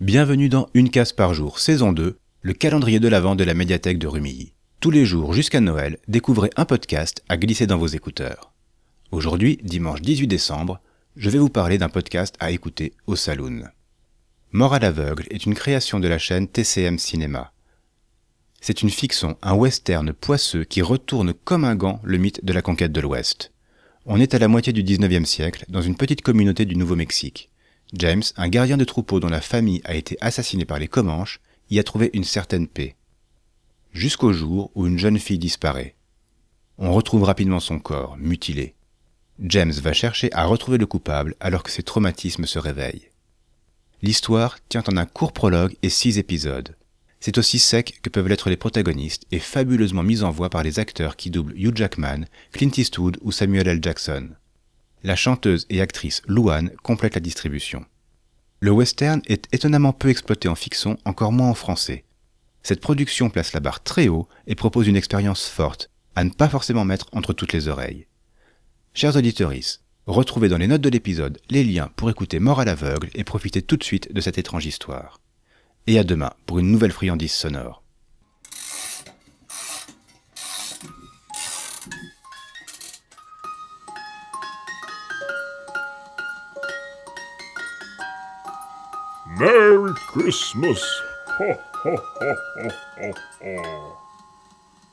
Bienvenue dans Une case par jour, saison 2, le calendrier de l'Avent de la médiathèque de Rumilly. Tous les jours jusqu'à Noël, découvrez un podcast à glisser dans vos écouteurs. Aujourd'hui, dimanche 18 décembre, je vais vous parler d'un podcast à écouter au Saloon. Mort à l'aveugle est une création de la chaîne TCM Cinéma. C'est une fiction, un western poisseux qui retourne comme un gant le mythe de la conquête de l'Ouest. On est à la moitié du 19e siècle, dans une petite communauté du Nouveau-Mexique. James, un gardien de troupeau dont la famille a été assassinée par les Comanches, y a trouvé une certaine paix. Jusqu'au jour où une jeune fille disparaît. On retrouve rapidement son corps, mutilé. James va chercher à retrouver le coupable alors que ses traumatismes se réveillent. L'histoire tient en un court prologue et six épisodes. C'est aussi sec que peuvent l'être les protagonistes et fabuleusement mis en voix par les acteurs qui doublent Hugh Jackman, Clint Eastwood ou Samuel L. Jackson. La chanteuse et actrice Luan complète la distribution. Le western est étonnamment peu exploité en fiction, encore moins en français. Cette production place la barre très haut et propose une expérience forte, à ne pas forcément mettre entre toutes les oreilles. Chers auditeurs, retrouvez dans les notes de l'épisode les liens pour écouter Mort à l'aveugle et profiter tout de suite de cette étrange histoire. Et à demain pour une nouvelle friandise sonore. Merry Christmas! Ho, ho, ho, ho, ho, ho.